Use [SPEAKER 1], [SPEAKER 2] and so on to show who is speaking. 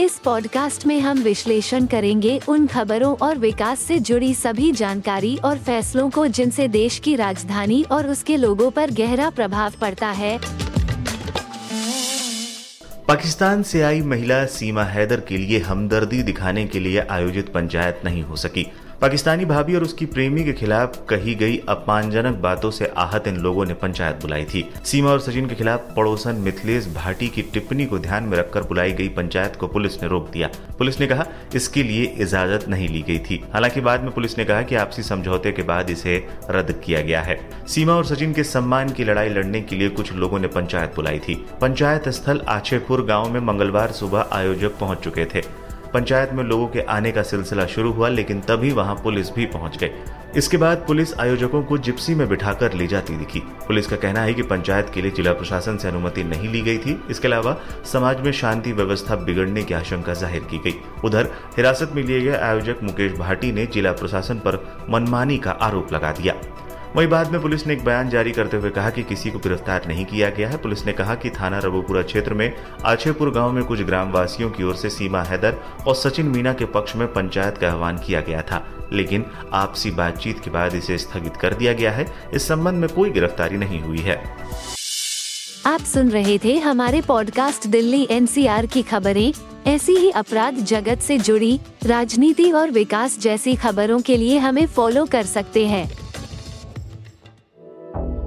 [SPEAKER 1] इस पॉडकास्ट में हम विश्लेषण करेंगे उन खबरों और विकास से जुड़ी सभी जानकारी और फैसलों को जिनसे देश की राजधानी और उसके लोगों पर गहरा प्रभाव पड़ता है।
[SPEAKER 2] पाकिस्तान से आई महिला सीमा हैदर के लिए हमदर्दी दिखाने के लिए आयोजित पंचायत नहीं हो सकी। पाकिस्तानी भाभी और उसकी प्रेमी के खिलाफ कही गई अपमानजनक बातों से आहत इन लोगों ने पंचायत बुलाई थी। सीमा और सचिन के खिलाफ पड़ोसन मिथिलेश भाटी की टिप्पणी को ध्यान में रखकर बुलाई गई पंचायत को पुलिस ने रोक दिया। पुलिस ने कहा, इसके लिए इजाज़त नहीं ली गई थी। हालाँकि बाद में पुलिस ने कहा कि आपसी समझौते के बाद इसे रद्द किया गया है। सीमा और सचिन के सम्मान की लड़ाई लड़ने के लिए कुछ लोगों ने पंचायत बुलाई थी। पंचायत स्थल आछेपुर गाँव में मंगलवार सुबह आयोजक पहुँच चुके थे। पंचायत में लोगों के आने का सिलसिला शुरू हुआ, लेकिन तभी वहाँ पुलिस भी पहुँच गई। इसके बाद पुलिस आयोजकों को जिप्सी में बिठाकर ले जाती दिखी। पुलिस का कहना है कि पंचायत के लिए जिला प्रशासन से अनुमति नहीं ली गई थी। इसके अलावा समाज में शांति व्यवस्था बिगड़ने की आशंका ज़ाहिर की गई। उधर हिरासत में लिए गए आयोजक मुकेश भाटी ने जिला प्रशासन पर मनमानी का आरोप लगा दिया। वहीं बाद में पुलिस ने एक बयान जारी करते हुए कहा कि किसी को गिरफ़्तार नहीं किया गया है। पुलिस ने कहा कि थाना रबुपुरा क्षेत्र में आछेपुर गाँव में कुछ ग्रामवासियों की ओर से सीमा हैदर और सचिन मीना के पक्ष में पंचायत का आह्वान किया गया था। लेकिन आपसी बातचीत के बाद इसे स्थगित कर दिया गया है। इस संबंध में कोई गिरफ्तारी नहीं हुई है।
[SPEAKER 1] आप सुन रहे थे हमारे पॉडकास्ट दिल्ली एनसीआर की खबरें। ऐसी ही अपराध जगत से जुड़ी, राजनीति और विकास जैसी खबरों के लिए हमें फॉलो कर सकते हैं।